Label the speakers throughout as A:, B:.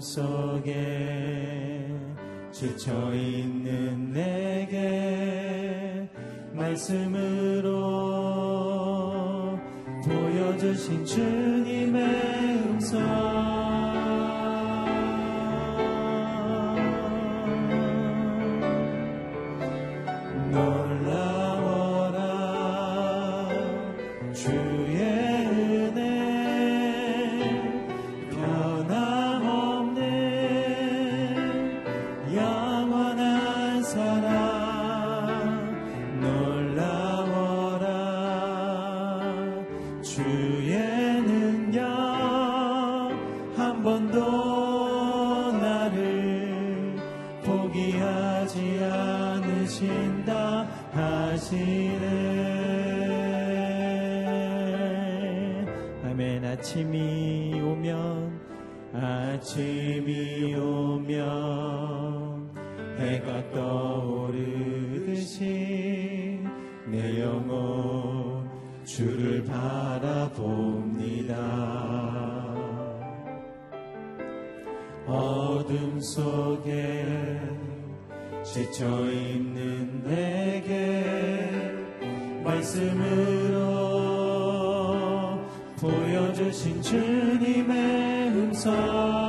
A: 속에 지쳐 있는 내게 말씀으로 보여주신 주. 주를 바라봅니다. 어둠 속에 지쳐 있는 내게 말씀으로 보여주신 주님의 음성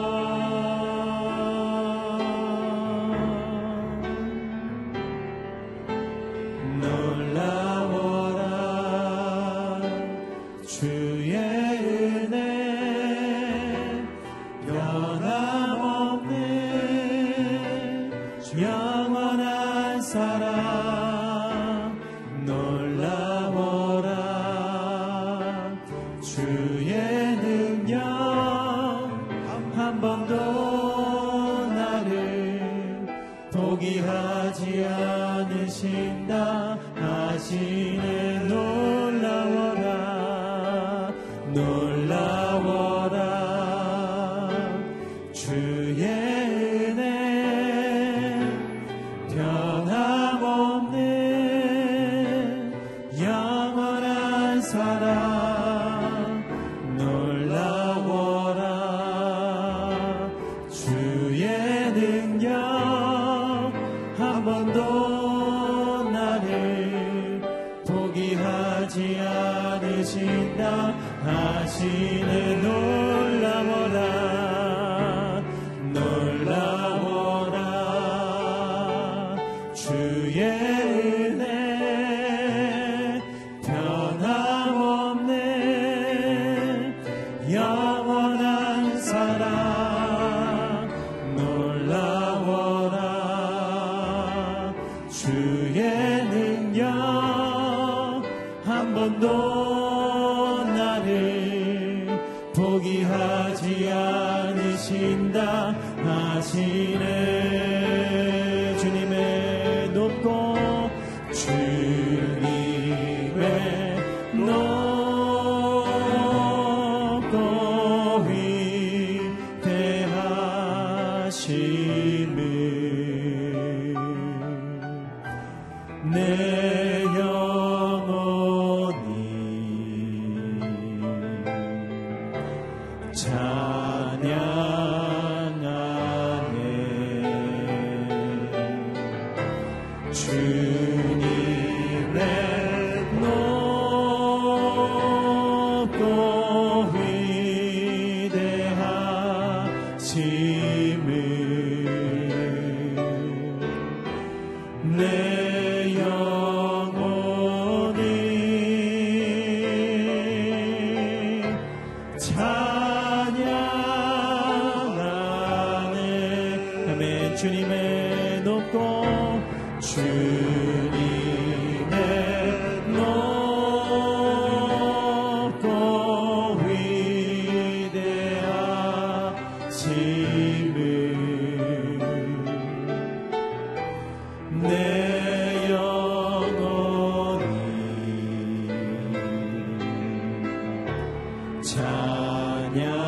A: 찬양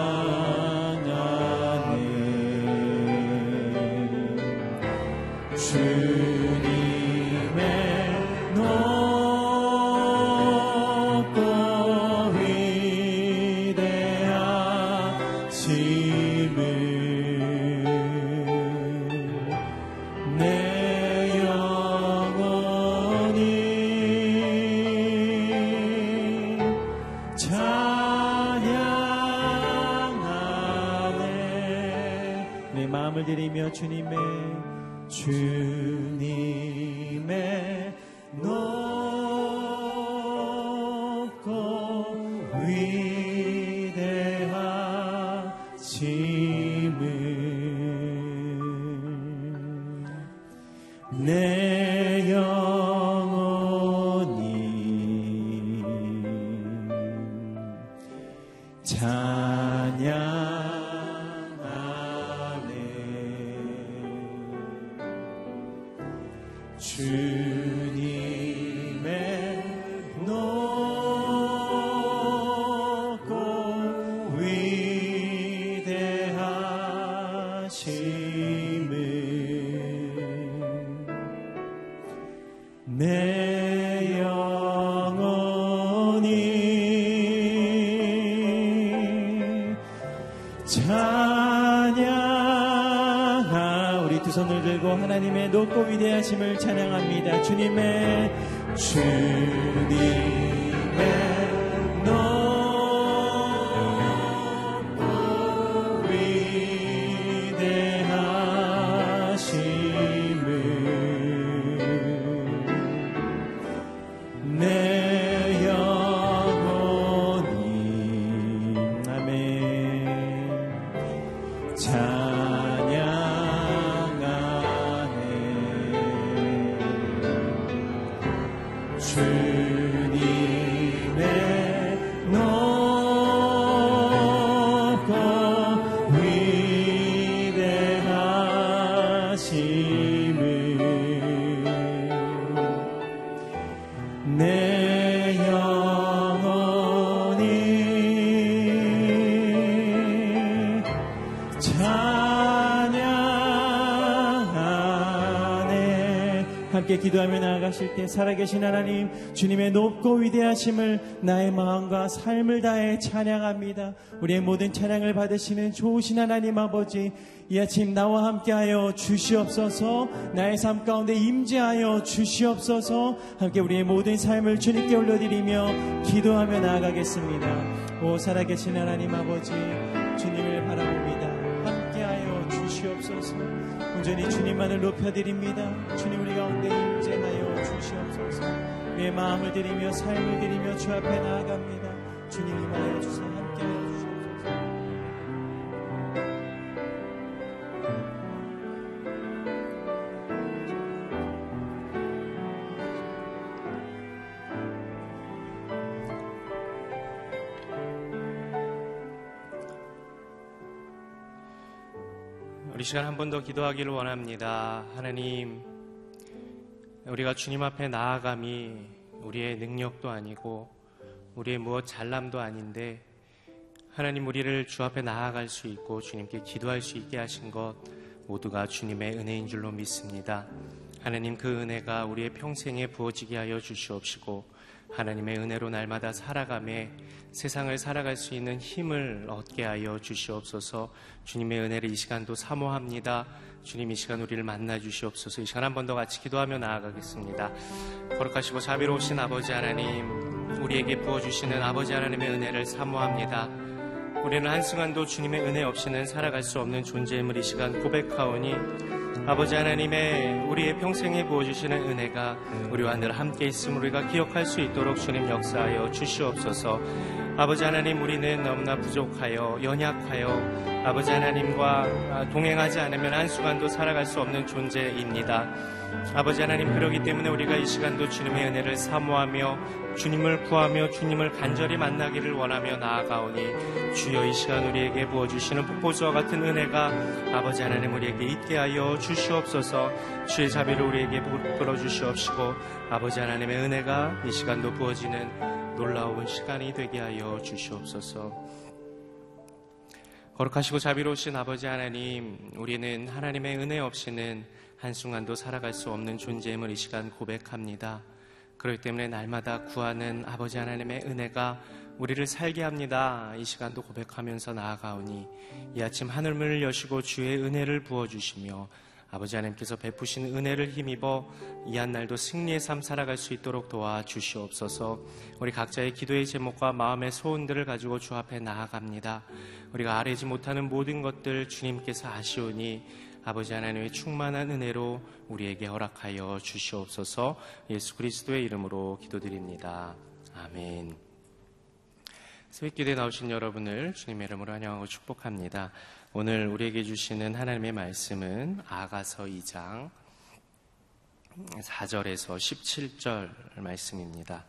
A: 주님의 주 주님 하나님의 높고 위대하심을 찬양합니다. 주님의 주님 함께 기도하며 나아가실 때 살아계신 하나님 주님의 높고 위대하심을 나의 마음과 삶을 다해 찬양합니다. 우리의 모든 찬양을 받으시는 좋으신 하나님 아버지 이 아침 나와 함께하여 주시옵소서. 나의 삶 가운데 임재하여 주시옵소서. 함께 우리의 모든 삶을 주님께 올려드리며 기도하며 나아가겠습니다. 오 살아계신 하나님 아버지 주님을 바라봅니다. 함께하여 주시옵소서 온전히 주님만을 높여드립니다. 주님 우리 가운데 임재하여 주시옵소서. 내 마음을 드리며 삶을 드리며 주 앞에 나아갑니다. 주님 임하여 주사 함
B: 우리 시간 한 번 더 기도하기를 원합니다. 하나님, 우리가 주님 앞에 나아감이 우리의 능력도 아니고 우리의 무엇 잘남도 아닌데 하나님 우리를 주 앞에 나아갈 수 있고 주님께 기도할 수 있게 하신 것 모두가 주님의 은혜인 줄로 믿습니다. 하나님 그 은혜가 우리의 평생에 부어지게 하여 주시옵시고 하나님의 은혜로 날마다 살아감에 세상을 살아갈 수 있는 힘을 얻게 하여 주시옵소서 주님의 은혜를 이 시간도 사모합니다. 주님 이 시간 우리를 만나 주시옵소서 이 시간 한 번 더 같이 기도하며 나아가겠습니다. 거룩하시고 자비로우신 아버지 하나님 우리에게 부어주시는 아버지 하나님의 은혜를 사모합니다. 우리는 한순간도 주님의 은혜 없이는 살아갈 수 없는 존재임을 이 시간 고백하오니 아버지 하나님의 우리의 평생에 부어주시는 은혜가 우리와 늘 함께 있음을 우리가 기억할 수 있도록 주님 역사하여 주시옵소서. 아버지 하나님 우리는 너무나 부족하여 연약하여 아버지 하나님과 아, 동행하지 않으면 한순간도 살아갈 수 없는 존재입니다. 아버지 하나님 그러기 때문에 우리가 이 시간도 주님의 은혜를 사모하며 주님을 구하며 주님을 간절히 만나기를 원하며 나아가오니 주여 이 시간 우리에게 부어주시는 폭포수와 같은 은혜가 아버지 하나님 우리에게 있게 하여 주시옵소서 주의 자비를 우리에게 부풀어 주시옵시고 아버지 하나님의 은혜가 이 시간도 부어지는 놀라운 시간이 되게 하여 주시옵소서 거룩하시고 자비로우신 아버지 하나님, 우리는 하나님의 은혜 없이는 한순간도 살아갈 수 없는 존재임을 이 시간 고백합니다. 그렇기 때문에 날마다 구하는 아버지 하나님의 은혜가 우리를 살게 합니다. 이 시간도 고백하면서 나아가오니 이 아침 하늘문을 여시고 주의 은혜를 부어주시며 아버지 하나님께서 베푸신 은혜를 힘입어 이 한 날도 승리의 삶 살아갈 수 있도록 도와 주시옵소서. 우리 각자의 기도의 제목과 마음의 소원들을 가지고 주 앞에 나아갑니다. 우리가 아뢰지 못하는 모든 것들 주님께서 아시오니 아버지 하나님의 충만한 은혜로 우리에게 허락하여 주시옵소서. 예수 그리스도의 이름으로 기도드립니다. 아멘. 새벽 기도에 나오신 여러분을 주님의 이름으로 환영하고 축복합니다. 오늘 우리에게 주시는 하나님의 말씀은 아가서 2장 4절에서 17절 말씀입니다.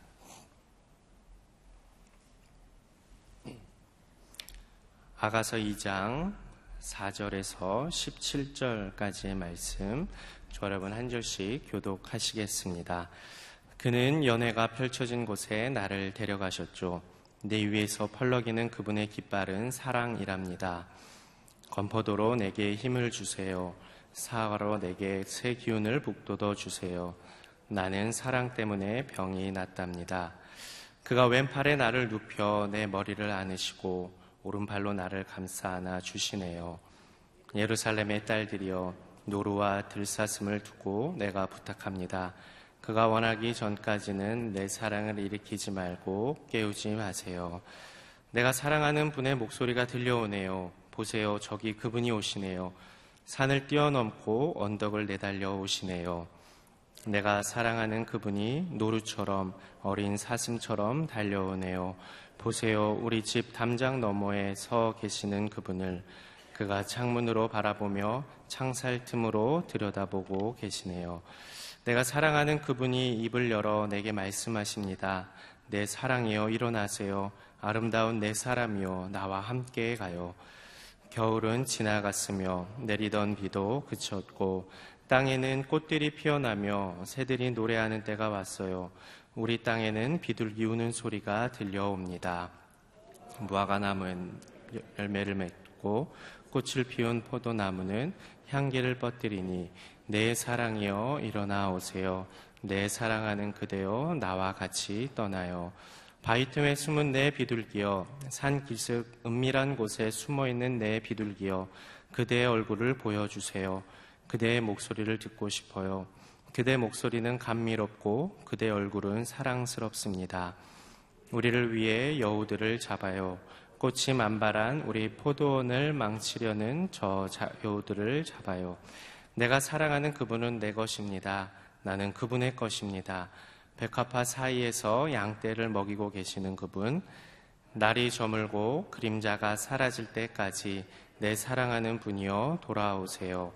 B: 아가서 2장 4절에서 17절까지의 말씀, 저 여러분 한 절씩 교독하시겠습니다. 그는 연회가 펼쳐진 곳에 나를 데려가셨죠. 내 위에서 펄럭이는 그분의 깃발은 사랑이랍니다. 건포도로 내게 힘을 주세요. 사과로 내게 새 기운을 북돋워 주세요. 나는 사랑 때문에 병이 났답니다. 그가 왼팔에 나를 눕혀 내 머리를 안으시고 오른발로 나를 감싸 안아 주시네요. 예루살렘의 딸들이여 노루와 들사슴을 두고 내가 부탁합니다. 그가 원하기 전까지는 내 사랑을 일으키지 말고 깨우지 마세요. 내가 사랑하는 분의 목소리가 들려오네요. 보세요. 저기 그분이 오시네요. 산을 뛰어넘고 언덕을 내달려 오시네요. 내가 사랑하는 그분이 노루처럼 어린 사슴처럼 달려오네요. 보세요. 우리 집 담장 너머에 서 계시는 그분을 그가 창문으로 바라보며 창살 틈으로 들여다보고 계시네요. 내가 사랑하는 그분이 입을 열어 내게 말씀하십니다. 내 사랑이여 일어나세요. 아름다운 내 사람이여 나와 함께 가요. 겨울은 지나갔으며 내리던 비도 그쳤고 땅에는 꽃들이 피어나며 새들이 노래하는 때가 왔어요. 우리 땅에는 비둘기 우는 소리가 들려옵니다. 무화과 나무는 열매를 맺고 꽃을 피운 포도나무는 향기를 뻗들이니 내 사랑이여 일어나 오세요. 내 사랑하는 그대여 나와 같이 떠나요. 바위 틈에 숨은 내 비둘기여 산 기슭 은밀한 곳에 숨어 있는 내 비둘기여 그대의 얼굴을 보여주세요. 그대의 목소리를 듣고 싶어요. 그대 목소리는 감미롭고 그대 얼굴은 사랑스럽습니다. 우리를 위해 여우들을 잡아요. 꽃이 만발한 우리 포도원을 망치려는 저 여우들을 잡아요. 내가 사랑하는 그분은 내 것입니다. 나는 그분의 것입니다. 백합화 사이에서 양떼를 먹이고 계시는 그분, 날이 저물고 그림자가 사라질 때까지 내 사랑하는 분이여 돌아오세요.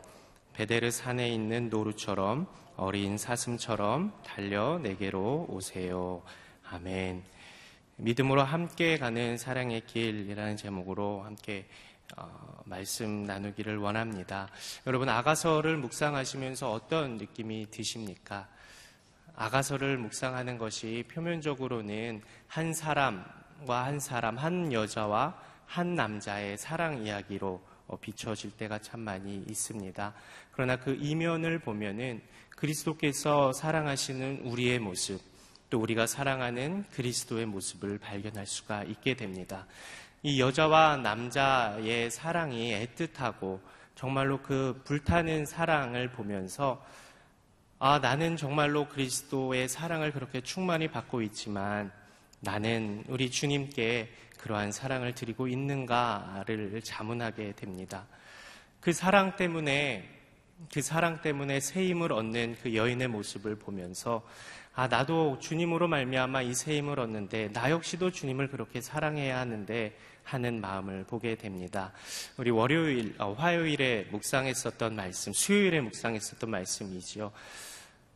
B: 베데르 산에 있는 노루처럼 어린 사슴처럼 달려 내게로 오세요. 아멘. 믿음으로 함께 가는 사랑의 길이라는 제목으로 함께 어, 말씀 나누기를 원합니다. 여러분 아가서를 묵상하시면서 어떤 느낌이 드십니까? 아가서를 묵상하는 것이 표면적으로는 한 사람과 한 사람, 한 여자와 한 남자의 사랑 이야기로 어, 비춰질 때가 참 많이 있습니다. 그러나 그 이면을 보면은 그리스도께서 사랑하시는 우리의 모습, 또 우리가 사랑하는 그리스도의 모습을 발견할 수가 있게 됩니다. 이 여자와 남자의 사랑이 애틋하고 정말로 그 불타는 사랑을 보면서 아, 나는 정말로 그리스도의 사랑을 그렇게 충만히 받고 있지만 나는 우리 주님께 그러한 사랑을 드리고 있는가를 자문하게 됩니다. 그 사랑 때문에 그 사랑 때문에 새 힘을 얻는 그 여인의 모습을 보면서 아 나도 주님으로 말미암아 이 새 힘을 얻는데 나 역시도 주님을 그렇게 사랑해야 하는데 하는 마음을 보게 됩니다. 우리 월요일, 어, 화요일에 묵상했었던 말씀, 수요일에 묵상했었던 말씀이지요.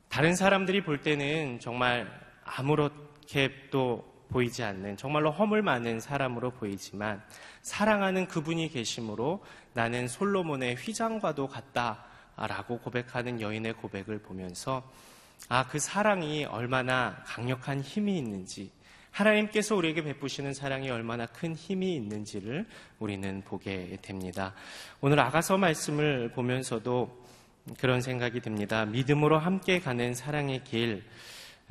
B: 다른 사람들이 볼 때는 정말 아무렇게 또 보이지 않는 정말로 허물 많은 사람으로 보이지만 사랑하는 그분이 계심으로 나는 솔로몬의 휘장과도 같다라고 고백하는 여인의 고백을 보면서 아, 그 사랑이 얼마나 강력한 힘이 있는지 하나님께서 우리에게 베푸시는 사랑이 얼마나 큰 힘이 있는지를 우리는 보게 됩니다. 오늘 아가서 말씀을 보면서도 그런 생각이 듭니다. 믿음으로 함께 가는 사랑의 길,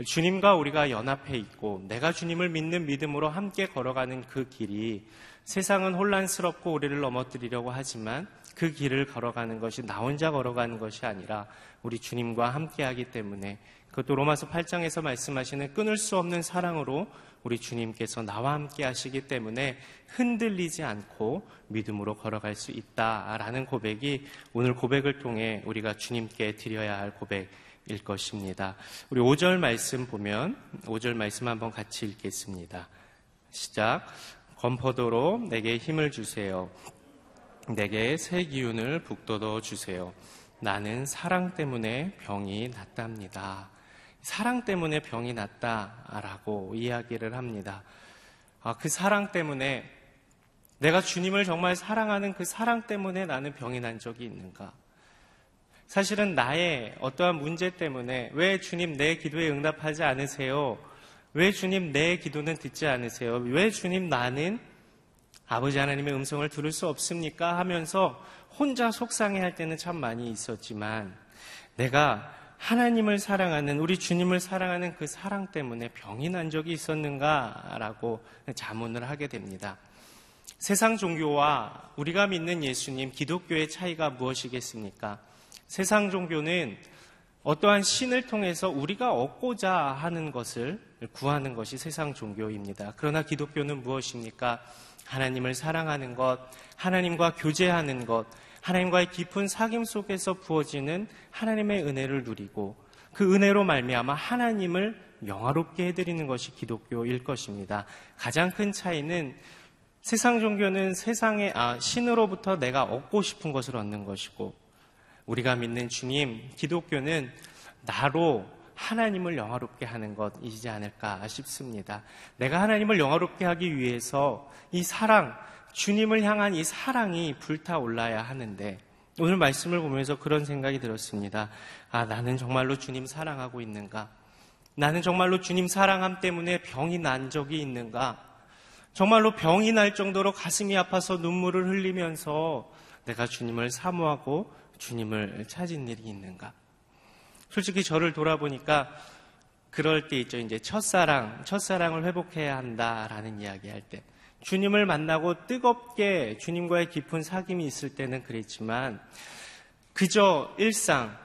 B: 주님과 우리가 연합해 있고 내가 주님을 믿는 믿음으로 함께 걸어가는 그 길이 세상은 혼란스럽고 우리를 넘어뜨리려고 하지만 그 길을 걸어가는 것이 나 혼자 걸어가는 것이 아니라 우리 주님과 함께 하기 때문에 그것도 로마서 8장에서 말씀하시는 끊을 수 없는 사랑으로 우리 주님께서 나와 함께 하시기 때문에 흔들리지 않고 믿음으로 걸어갈 수 있다라는 고백이 오늘 고백을 통해 우리가 주님께 드려야 할 고백일 것입니다. 우리 5절 말씀 보면 5절 말씀 한번 같이 읽겠습니다. 시작. 검포도로 내게 힘을 주세요. 내게 새 기운을 북돋워 주세요. 나는 사랑 때문에 병이 났답니다. 사랑 때문에 병이 났다라고 이야기를 합니다. 아, 그 사랑 때문에 내가 주님을 정말 사랑하는 그 사랑 때문에 나는 병이 난 적이 있는가? 사실은 나의 어떠한 문제 때문에 왜 주님 내 기도에 응답하지 않으세요? 왜 주님 내 기도는 듣지 않으세요? 왜 주님 나는 아버지 하나님의 음성을 들을 수 없습니까? 하면서 혼자 속상해 할 때는 참 많이 있었지만 내가 하나님을 사랑하는 우리 주님을 사랑하는 그 사랑 때문에 병이 난 적이 있었는가라고 자문을 하게 됩니다. 세상 종교와 우리가 믿는 예수님 기독교의 차이가 무엇이겠습니까? 세상 종교는 어떠한 신을 통해서 우리가 얻고자 하는 것을 구하는 것이 세상 종교입니다. 그러나 기독교는 무엇입니까? 하나님을 사랑하는 것, 하나님과 교제하는 것, 하나님과의 깊은 사귐 속에서 부어지는 하나님의 은혜를 누리고 그 은혜로 말미암아 하나님을 영화롭게 해드리는 것이 기독교일 것입니다. 가장 큰 차이는 세상 종교는 세상의 아, 신으로부터 내가 얻고 싶은 것을 얻는 것이고 우리가 믿는 주님 기독교는 나로 하나님을 영화롭게 하는 것이지 않을까 싶습니다. 내가 하나님을 영화롭게 하기 위해서 이 사랑, 주님을 향한 이 사랑이 불타올라야 하는데 오늘 말씀을 보면서 그런 생각이 들었습니다. 아, 나는 정말로 주님 사랑하고 있는가? 나는 정말로 주님 사랑함 때문에 병이 난 적이 있는가? 정말로 병이 날 정도로 가슴이 아파서 눈물을 흘리면서 내가 주님을 사모하고 주님을 찾은 일이 있는가? 솔직히 저를 돌아보니까 그럴 때 있죠. 이제 첫사랑, 첫사랑을 회복해야 한다라는 이야기 할 때. 주님을 만나고 뜨겁게 주님과의 깊은 사귐이 있을 때는 그랬지만, 그저 일상,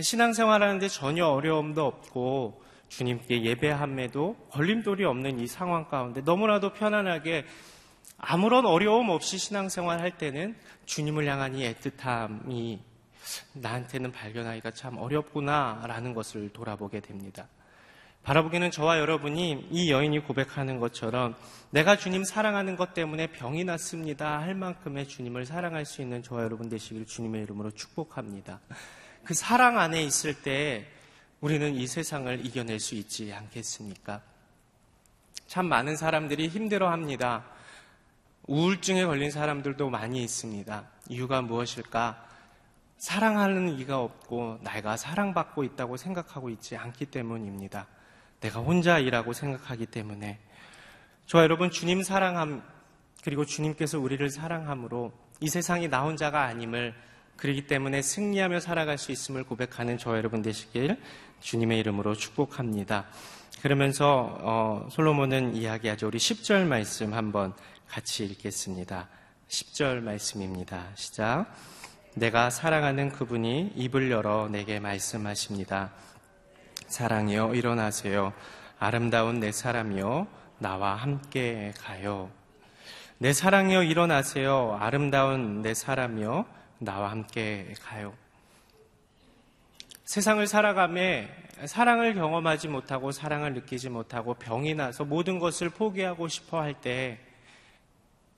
B: 신앙생활 하는데 전혀 어려움도 없고, 주님께 예배함에도 걸림돌이 없는 이 상황 가운데 너무나도 편안하게 아무런 어려움 없이 신앙생활 할 때는 주님을 향한 이 애틋함이 나한테는 발견하기가 참 어렵구나라는 것을 돌아보게 됩니다. 바라보기는 저와 여러분이 이 여인이 고백하는 것처럼 내가 주님 사랑하는 것 때문에 병이 났습니다 할 만큼의 주님을 사랑할 수 있는 저와 여러분 되시길 주님의 이름으로 축복합니다. 그 사랑 안에 있을 때 우리는 이 세상을 이겨낼 수 있지 않겠습니까? 참 많은 사람들이 힘들어 합니다. 우울증에 걸린 사람들도 많이 있습니다. 이유가 무엇일까? 사랑하는 이가 없고 내가 사랑받고 있다고 생각하고 있지 않기 때문입니다. 내가 혼자이라고 생각하기 때문에 저와 여러분 주님 사랑함 그리고 주님께서 우리를 사랑함으로 이 세상이 나 혼자가 아님을 그러기 때문에 승리하며 살아갈 수 있음을 고백하는 저와 여러분 되시길 주님의 이름으로 축복합니다. 그러면서 어, 솔로몬은 이야기하죠. 우리 10절 말씀 한번 같이 읽겠습니다. 10절 말씀입니다. 시작. 내가 사랑하는 그분이 입을 열어 내게 말씀하십니다. 사랑이여 일어나세요. 아름다운 내 사람이여 나와 함께 가요. 내 사랑이여 일어나세요. 아름다운 내 사람이여 나와 함께 가요. 세상을 살아가며 사랑을 경험하지 못하고 사랑을 느끼지 못하고 병이 나서 모든 것을 포기하고 싶어 할 때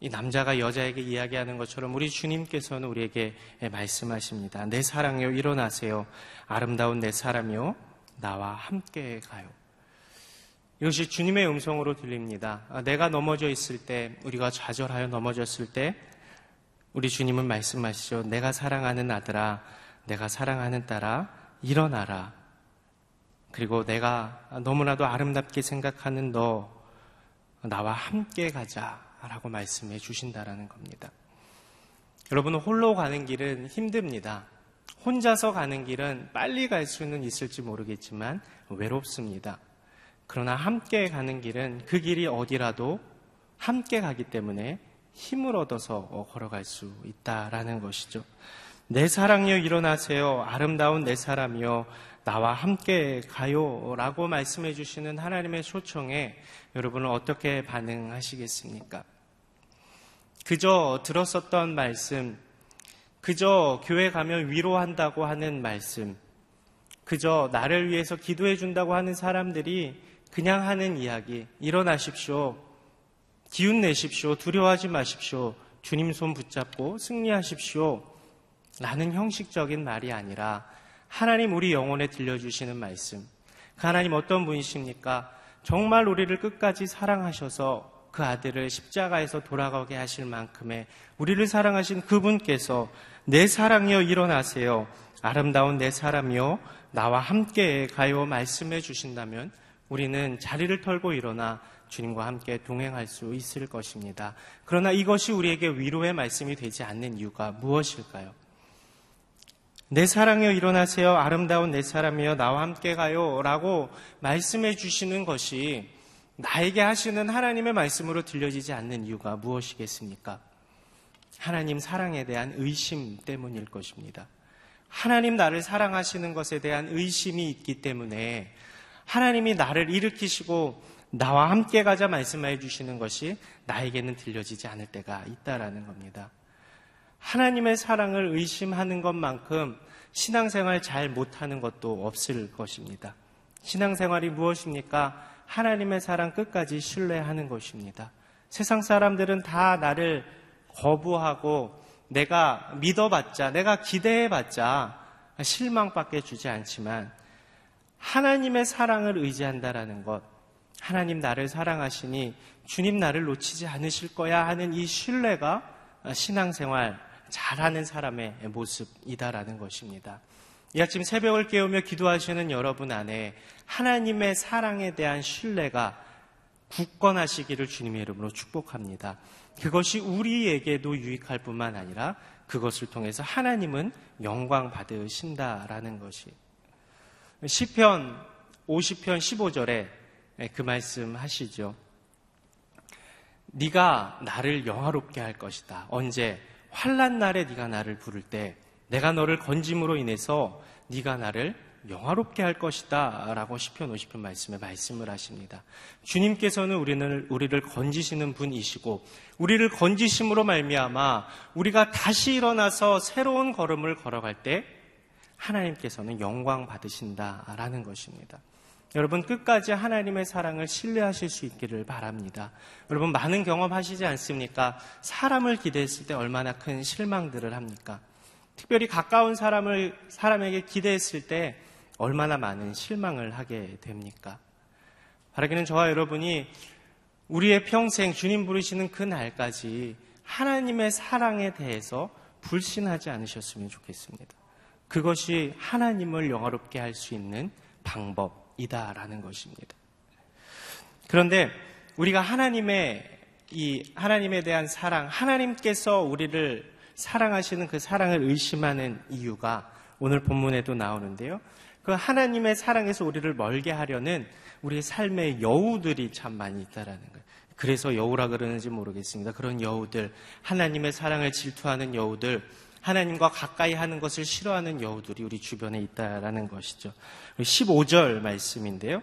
B: 이 남자가 여자에게 이야기하는 것처럼 우리 주님께서는 우리에게 말씀하십니다. 내 사랑이요 일어나세요. 아름다운 내 사람이요 나와 함께 가요. 이것이 주님의 음성으로 들립니다. 아, 내가 넘어져 있을 때 우리가 좌절하여 넘어졌을 때 우리 주님은 말씀하시죠. 내가 사랑하는 아들아, 내가 사랑하는 딸아, 일어나라. 그리고 내가 너무나도 아름답게 생각하는 너, 나와 함께 가자. 라고 말씀해 주신다라는 겁니다. 여러분, 홀로 가는 길은 힘듭니다. 혼자서 가는 길은 빨리 갈 수는 있을지 모르겠지만 외롭습니다. 그러나 함께 가는 길은 그 길이 어디라도 함께 가기 때문에 힘을 얻어서 걸어갈 수 있다라는 것이죠. 내 사랑이여 일어나세요. 아름다운 내 사람이여 나와 함께 가요. 라고 말씀해 주시는 하나님의 초청에 여러분은 어떻게 반응하시겠습니까? 그저 들었었던 말씀, 그저 교회 가면 위로한다고 하는 말씀, 그저 나를 위해서 기도해 준다고 하는 사람들이 그냥 하는 이야기, 일어나십시오. 기운 내십시오. 두려워하지 마십시오. 주님 손 붙잡고 승리하십시오. 라는 형식적인 말이 아니라 하나님 우리 영혼에 들려주시는 말씀. 그 하나님 어떤 분이십니까? 정말 우리를 끝까지 사랑하셔서 그 아들을 십자가에서 돌아가게 하실 만큼의 우리를 사랑하신 그분께서 내 사랑이여 일어나세요. 아름다운 내 사람이여 나와 함께 가요 말씀해 주신다면 우리는 자리를 털고 일어나 주님과 함께 동행할 수 있을 것입니다. 그러나 이것이 우리에게 위로의 말씀이 되지 않는 이유가 무엇일까요? 내 사랑이여 일어나세요. 아름다운 내 사람이여 나와 함께 가요. 라고 말씀해 주시는 것이 나에게 하시는 하나님의 말씀으로 들려지지 않는 이유가 무엇이겠습니까? 하나님 사랑에 대한 의심 때문일 것입니다. 하나님 나를 사랑하시는 것에 대한 의심이 있기 때문에 하나님이 나를 일으키시고 나와 함께 가자 말씀해 주시는 것이 나에게는 들려지지 않을 때가 있다라는 겁니다. 하나님의 사랑을 의심하는 것만큼 신앙생활 잘 못하는 것도 없을 것입니다. 신앙생활이 무엇입니까? 하나님의 사랑 끝까지 신뢰하는 것입니다. 세상 사람들은 다 나를 거부하고 내가 믿어봤자, 내가 기대해봤자 실망밖에 주지 않지만 하나님의 사랑을 의지한다라는 것, 하나님 나를 사랑하시니 주님 나를 놓치지 않으실 거야 하는 이 신뢰가 신앙생활 잘하는 사람의 모습이다라는 것입니다. 이 아침 새벽을 깨우며 기도하시는 여러분 안에 하나님의 사랑에 대한 신뢰가 굳건하시기를 주님의 이름으로 축복합니다. 그것이 우리에게도 유익할 뿐만 아니라 그것을 통해서 하나님은 영광 받으신다라는 것이. 시편 50편 15절에 그 말씀 하시죠. 네가 나를 영화롭게 할 것이다. 언제 환란 날에 네가 나를 부를 때 내가 너를 건짐으로 인해서 네가 나를 영화롭게 할 것이다 라고 시편 50편 말씀에 말씀을 하십니다. 주님께서는 우리를, 우리를 건지시는 분이시고 우리를 건지심으로 말미암아 우리가 다시 일어나서 새로운 걸음을 걸어갈 때 하나님께서는 영광 받으신다라는 것입니다. 여러분 끝까지 하나님의 사랑을 신뢰하실 수 있기를 바랍니다. 여러분 많은 경험하시지 않습니까? 사람을 기대했을 때 얼마나 큰 실망들을 합니까? 특별히 가까운 사람을 사람에게 기대했을 때 얼마나 많은 실망을 하게 됩니까? 바라기는 저와 여러분이 우리의 평생 주님 부르시는 그 날까지 하나님의 사랑에 대해서 불신하지 않으셨으면 좋겠습니다. 그것이 하나님을 영화롭게 할 수 있는 방법, 이다라는 것입니다. 그런데 우리가 하나님의 이 하나님에 대한 사랑, 하나님께서 우리를 사랑하시는 그 사랑을 의심하는 이유가 오늘 본문에도 나오는데요. 그 하나님의 사랑에서 우리를 멀게 하려는 우리의 삶의 여우들이 참 많이 있다라는 거예요. 그래서 여우라 그러는지 모르겠습니다. 그런 여우들, 하나님의 사랑을 질투하는 여우들, 하나님과 가까이 하는 것을 싫어하는 여우들이 우리 주변에 있다라는 것이죠. 15절 말씀인데요.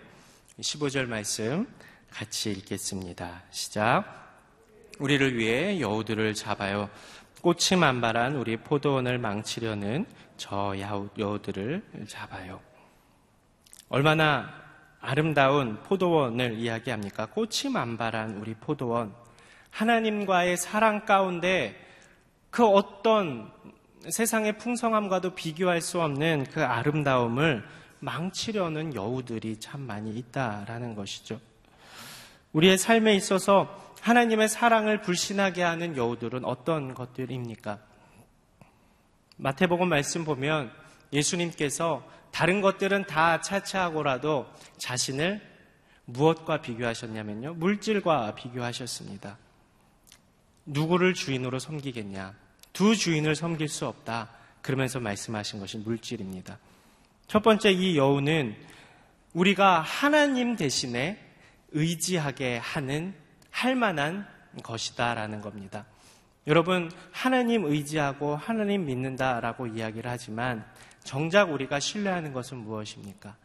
B: 15절 말씀 같이 읽겠습니다. 시작. 우리를 위해 여우들을 잡아요. 꽃이 만발한 우리 포도원을 망치려는 저 여우들을 잡아요. 얼마나 아름다운 포도원을 이야기합니까? 꽃이 만발한 우리 포도원. 하나님과의 사랑 가운데 그 어떤 세상의 풍성함과도 비교할 수 없는 그 아름다움을 망치려는 여우들이 참 많이 있다라는 것이죠. 우리의 삶에 있어서 하나님의 사랑을 불신하게 하는 여우들은 어떤 것들입니까? 마태복음 말씀 보면 예수님께서 다른 것들은 다 차치하고라도 자신을 무엇과 비교하셨냐면요. 물질과 비교하셨습니다. 누구를 주인으로 섬기겠냐? 두 주인을 섬길 수 없다. 그러면서 말씀하신 것이 물질입니다. 첫 번째 이 여우는 우리가 하나님 대신에 의지하게 하는 할 만한 것이다라는 겁니다. 여러분, 하나님 의지하고 하나님 믿는다라고 이야기를 하지만 정작 우리가 신뢰하는 것은 무엇입니까?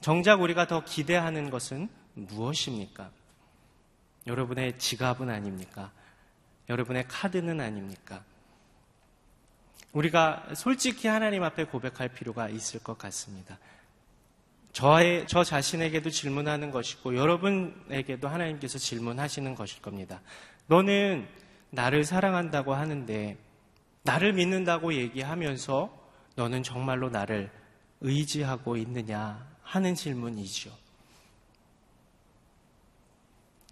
B: 정작 우리가 더 기대하는 것은 무엇입니까? 여러분의 지갑은 아닙니까? 여러분의 카드는 아닙니까? 우리가 솔직히 하나님 앞에 고백할 필요가 있을 것 같습니다. 저의, 저 자신에게도 질문하는 것이고 여러분에게도 하나님께서 질문하시는 것일 겁니다. 너는 나를 사랑한다고 하는데 나를 믿는다고 얘기하면서 너는 정말로 나를 의지하고 있느냐 하는 질문이지요.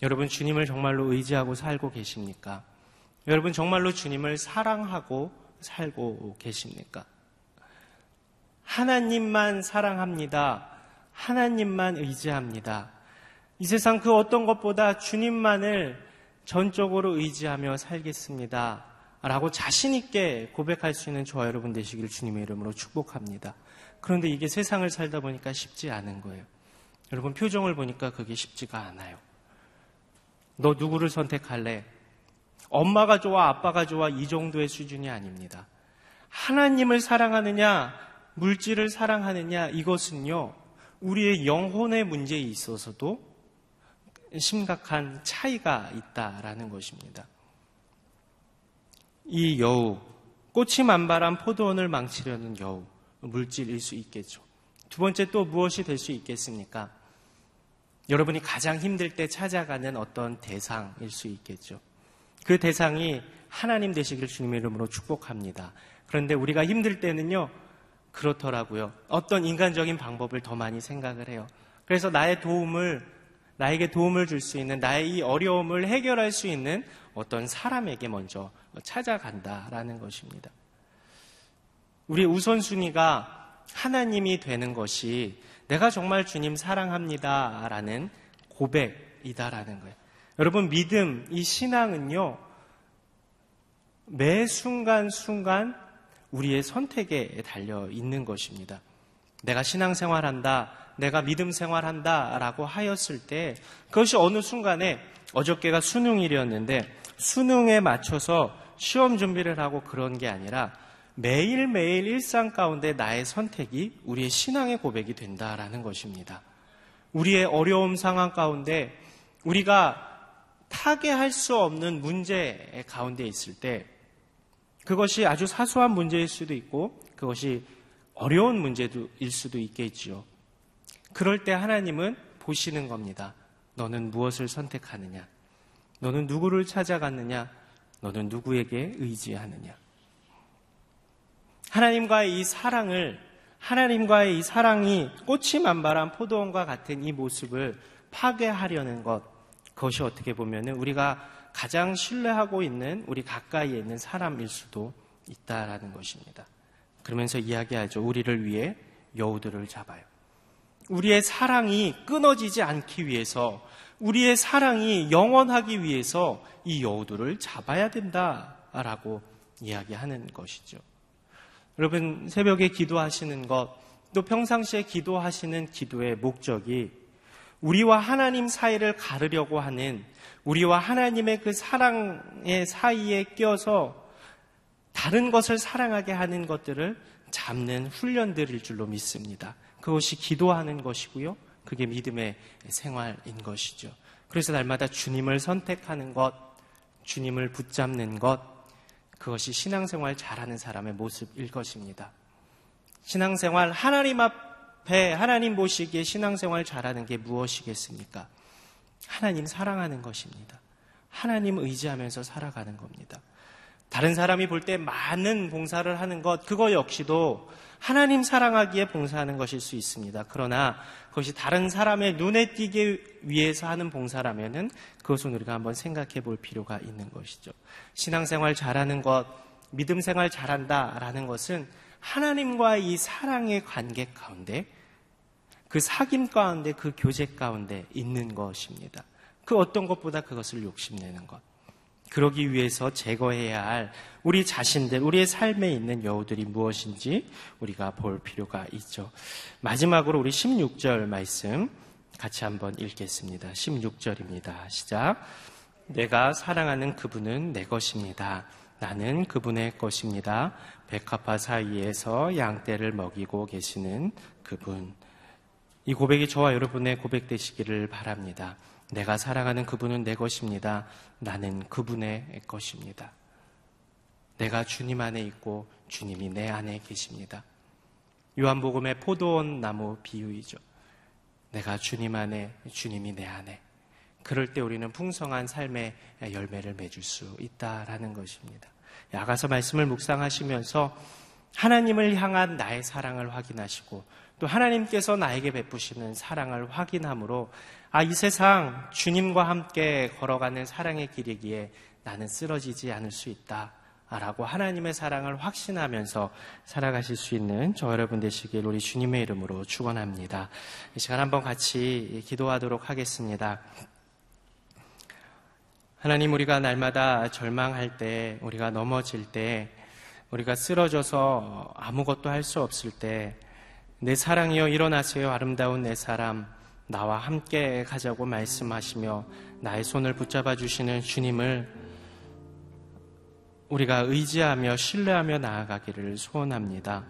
B: 여러분 주님을 정말로 의지하고 살고 계십니까? 여러분 정말로 주님을 사랑하고 살고 계십니까? 하나님만 사랑합니다. 하나님만 의지합니다. 이 세상 그 어떤 것보다 주님만을 전적으로 의지하며 살겠습니다. 라고 자신있게 고백할 수 있는 저와 여러분 되시기를 주님의 이름으로 축복합니다. 그런데 이게 세상을 살다 보니까 쉽지 않은 거예요. 여러분 표정을 보니까 그게 쉽지가 않아요. 너 누구를 선택할래? 엄마가 좋아, 아빠가 좋아, 이 정도의 수준이 아닙니다. 하나님을 사랑하느냐, 물질을 사랑하느냐, 이것은요, 우리의 영혼의 문제에 있어서도 심각한 차이가 있다라는 것입니다. 이 여우, 꽃이 만발한 포도원을 망치려는 여우, 물질일 수 있겠죠. 두 번째 또 무엇이 될 수 있겠습니까? 여러분이 가장 힘들 때 찾아가는 어떤 대상일 수 있겠죠. 그 대상이 하나님 되시기를 주님의 이름으로 축복합니다. 그런데 우리가 힘들 때는요, 그렇더라고요. 어떤 인간적인 방법을 더 많이 생각을 해요. 그래서 나의 도움을, 나에게 도움을 줄 수 있는, 나의 이 어려움을 해결할 수 있는 어떤 사람에게 먼저 찾아간다라는 것입니다. 우리 우선순위가 하나님이 되는 것이 내가 정말 주님 사랑합니다. 라는 고백이다라는 거예요. 여러분, 믿음, 이 신앙은요, 매 순간순간 우리의 선택에 달려 있는 것입니다. 내가 신앙생활 한다, 내가 믿음 생활한다 라고 하였을 때 그것이 어느 순간에 어저께가 수능일이었는데 수능에 맞춰서 시험 준비를 하고 그런 게 아니라 매일매일 일상 가운데 나의 선택이 우리의 신앙의 고백이 된다라는 것입니다. 우리의 어려움 상황 가운데 우리가 타개할 수 없는 문제 가운데 있을 때 그것이 아주 사소한 문제일 수도 있고 그것이 어려운 문제일 수도 있겠지요. 그럴 때 하나님은 보시는 겁니다. 너는 무엇을 선택하느냐? 너는 누구를 찾아갔느냐? 너는 누구에게 의지하느냐? 하나님과의 이 사랑을 하나님과의 이 사랑이 꽃이 만발한 포도원과 같은 이 모습을 파괴하려는 것 그것이 어떻게 보면은 우리가 가장 신뢰하고 있는 우리 가까이에 있는 사람일 수도 있다라는 것입니다. 그러면서 이야기하죠. 우리를 위해 여우들을 잡아요. 우리의 사랑이 끊어지지 않기 위해서 우리의 사랑이 영원하기 위해서 이 여우들을 잡아야 된다라고 이야기하는 것이죠. 여러분 새벽에 기도하시는 것, 또 평상시에 기도하시는 기도의 목적이 우리와 하나님 사이를 가르려고 하는 우리와 하나님의 그 사랑의 사이에 껴서 다른 것을 사랑하게 하는 것들을 잡는 훈련들일 줄로 믿습니다. 그것이 기도하는 것이고요. 그게 믿음의 생활인 것이죠. 그래서 날마다 주님을 선택하는 것, 주님을 붙잡는 것, 그것이 신앙생활 잘하는 사람의 모습일 것입니다. 신앙생활 하나님 앞 에 하나님 보시기에 신앙생활 잘하는 게 무엇이겠습니까? 하나님 사랑하는 것입니다. 하나님 의지하면서 살아가는 겁니다. 다른 사람이 볼 때 많은 봉사를 하는 것, 그거 역시도 하나님 사랑하기에 봉사하는 것일 수 있습니다. 그러나 그것이 다른 사람의 눈에 띄기 위해서 하는 봉사라면은 그것은 우리가 한번 생각해 볼 필요가 있는 것이죠. 신앙생활 잘하는 것, 믿음 생활 잘한다라는 것은 하나님과 이 사랑의 관계 가운데 그 사귐 가운데 그 교제 가운데 있는 것입니다. 그 어떤 것보다 그것을 욕심내는 것. 그러기 위해서 제거해야 할 우리 자신들, 우리의 삶에 있는 여우들이 무엇인지 우리가 볼 필요가 있죠. 마지막으로 우리 16절 말씀 같이 한번 읽겠습니다. 16절입니다. 시작. 내가 사랑하는 그분은 내 것입니다. 나는 그분의 것입니다. 백합화 사이에서 양떼를 먹이고 계시는 그분. 이 고백이 저와 여러분의 고백 되시기를 바랍니다. 내가 사랑하는 그분은 내 것입니다. 나는 그분의 것입니다. 내가 주님 안에 있고 주님이 내 안에 계십니다. 요한복음의 포도원 나무 비유이죠. 내가 주님 안에, 주님이 내 안에. 그럴 때 우리는 풍성한 삶의 열매를 맺을 수 있다라는 것입니다. 야가서 말씀을 묵상하시면서 하나님을 향한 나의 사랑을 확인하시고 또 하나님께서 나에게 베푸시는 사랑을 확인함으로 아, 이 세상 주님과 함께 걸어가는 사랑의 길이기에 나는 쓰러지지 않을 수 있다. 라고 하나님의 사랑을 확신하면서 살아가실 수 있는 저 여러분 되시길 우리 주님의 이름으로 축원합니다. 이 시간 한번 같이 기도하도록 하겠습니다. 하나님 우리가 날마다 절망할 때, 우리가 넘어질 때, 우리가 쓰러져서 아무것도 할 수 없을 때, 내 사랑이여 일어나세요 아름다운 내 사람 나와 함께 가자고 말씀하시며 나의 손을 붙잡아 주시는 주님을 우리가 의지하며 신뢰하며 나아가기를 소원합니다.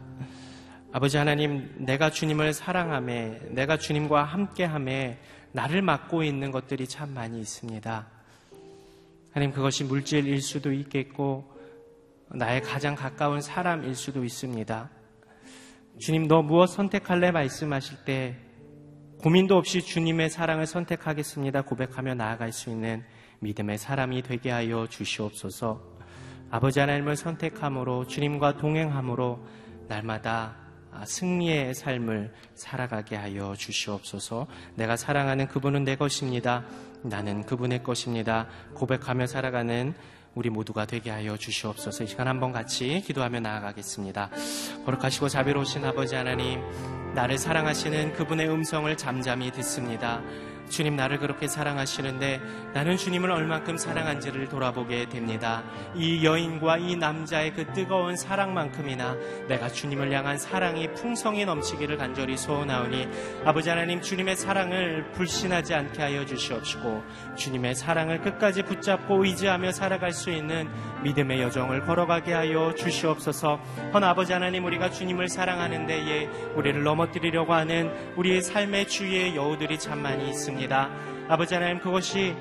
B: 아버지 하나님, 내가 주님을 사랑함에, 내가 주님과 함께함에 나를 맡고 있는 것들이 참 많이 있습니다. 하나님, 그것이 물질일 수도 있겠고, 나의 가장 가까운 사람일 수도 있습니다. 주님, 너 무엇 선택할래? 말씀하실 때 고민도 없이 주님의 사랑을 선택하겠습니다. 고백하며 나아갈 수 있는 믿음의 사람이 되게 하여 주시옵소서. 아버지 하나님을 선택함으로 주님과 동행함으로 날마다 승리의 삶을 살아가게 하여 주시옵소서. 내가 사랑하는 그분은 내 것입니다. 나는 그분의 것입니다. 고백하며 살아가는 우리 모두가 되게 하여 주시옵소서. 이 시간 한번 같이 기도하며 나아가겠습니다. 거룩하시고 자비로우신 아버지 하나님, 나를 사랑하시는 그분의 음성을 잠잠히 듣습니다. 주님 나를 그렇게 사랑하시는데 나는 주님을 얼만큼 사랑한지를 돌아보게 됩니다. 이 여인과 이 남자의 그 뜨거운 사랑만큼이나 내가 주님을 향한 사랑이 풍성히 넘치기를 간절히 소원하오니 아버지 하나님 주님의 사랑을 불신하지 않게 하여 주시옵시고 주님의 사랑을 끝까지 붙잡고 의지하며 살아갈 수 있는 믿음의 여정을 걸어가게 하여 주시옵소서. 헌 아버지 하나님 우리가 주님을 사랑하는 데에 우리를 넘어뜨리려고 하는 우리의 삶의 주위의 여우들이 참 많이 있습니다. 있습니다. 아버지 하나님 그것이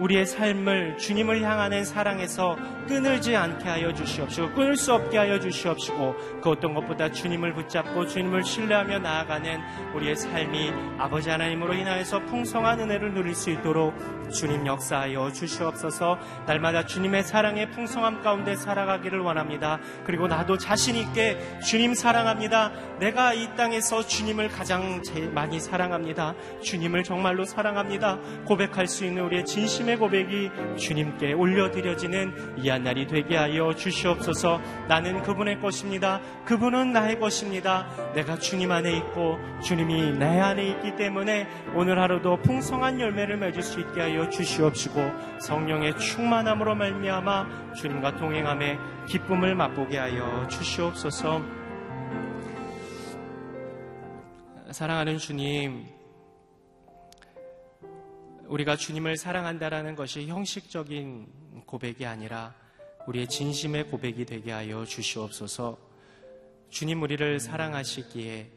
B: 우리의 삶을 주님을 향하는 사랑에서 끊을지 않게 하여 주시옵시고 끊을 수 없게 하여 주시옵시고 그 어떤 것보다 주님을 붙잡고 주님을 신뢰하며 나아가는 우리의 삶이 아버지 하나님으로 인하여서 풍성한 은혜를 누릴 수 있도록 주님 역사하여 주시옵소서 날마다 주님의 사랑의 풍성함 가운데 살아가기를 원합니다. 그리고 나도 자신 있게 주님 사랑합니다. 내가 이 땅에서 주님을 가장 제일 많이 사랑합니다. 주님을 정말로 사랑합니다. 고백할 수 있는 우리의 진심의 믿음의 고백이 주님께 올려드려지는 이한 날이 되게 하여 주시옵소서 나는 그분의 것입니다. 그분은 나의 것입니다. 내가 주님 안에 있고 주님이 내 안에 있기 때문에 오늘 하루도 풍성한 열매를 맺을 수 있게 하여 주시옵시고 성령의 충만함으로 말미암아 주님과 동행함에 기쁨을 맛보게 하여 주시옵소서 사랑하는 주님 우리가 주님을 사랑한다라는 것이 형식적인 고백이 아니라 우리의 진심의 고백이 되게 하여 주시옵소서. 주님 우리를 사랑하시기에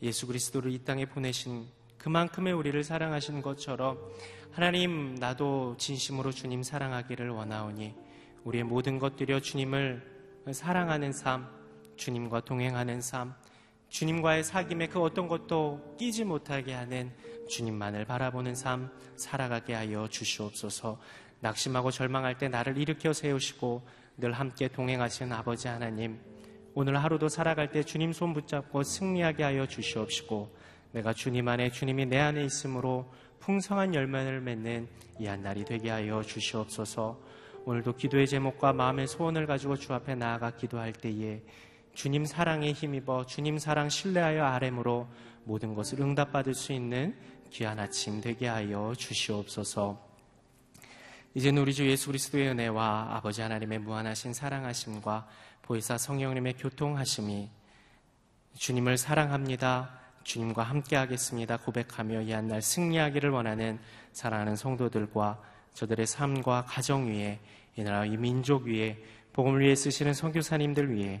B: 예수 그리스도를 이 땅에 보내신 그만큼의 우리를 사랑하신 것처럼 하나님 나도 진심으로 주님 사랑하기를 원하오니 우리의 모든 것들여 주님을 사랑하는 삶, 주님과 동행하는 삶, 주님과의 사귐에 그 어떤 것도 끼지 못하게 하는 주님만을 바라보는 삶 살아가게 하여 주시옵소서. 낙심하고 절망할 때 나를 일으켜 세우시고 늘 함께 동행하시는 아버지 하나님. 오늘 하루도 살아갈 때 주님 손 붙잡고 승리하게 하여 주시옵시고 내가 주님 안에 주님이 내 안에 있으므로 풍성한 열매를 맺는 이 한 날이 되게 하여 주시옵소서. 오늘도 기도의 제목과 마음의 소원을 가지고 주 앞에 나아가 기도할 때에 주님 사랑에 힘입어 주님 사랑 신뢰하여 아뢰므로 모든 것을 응답받을 수 있는 귀한 아침 되게 하여 주시옵소서. 이제는 우리 주 예수 그리스도의 은혜와 아버지 하나님의 무한하신 사랑하심과 보혜사 성령님의 교통하심이 주님을 사랑합니다. 주님과 함께 하겠습니다. 고백하며 이 한 날 승리하기를 원하는 사랑하는 성도들과 저들의 삶과 가정 위에 이 나라 이 민족 위에 복음을 위해 쓰시는 선교사님들 위해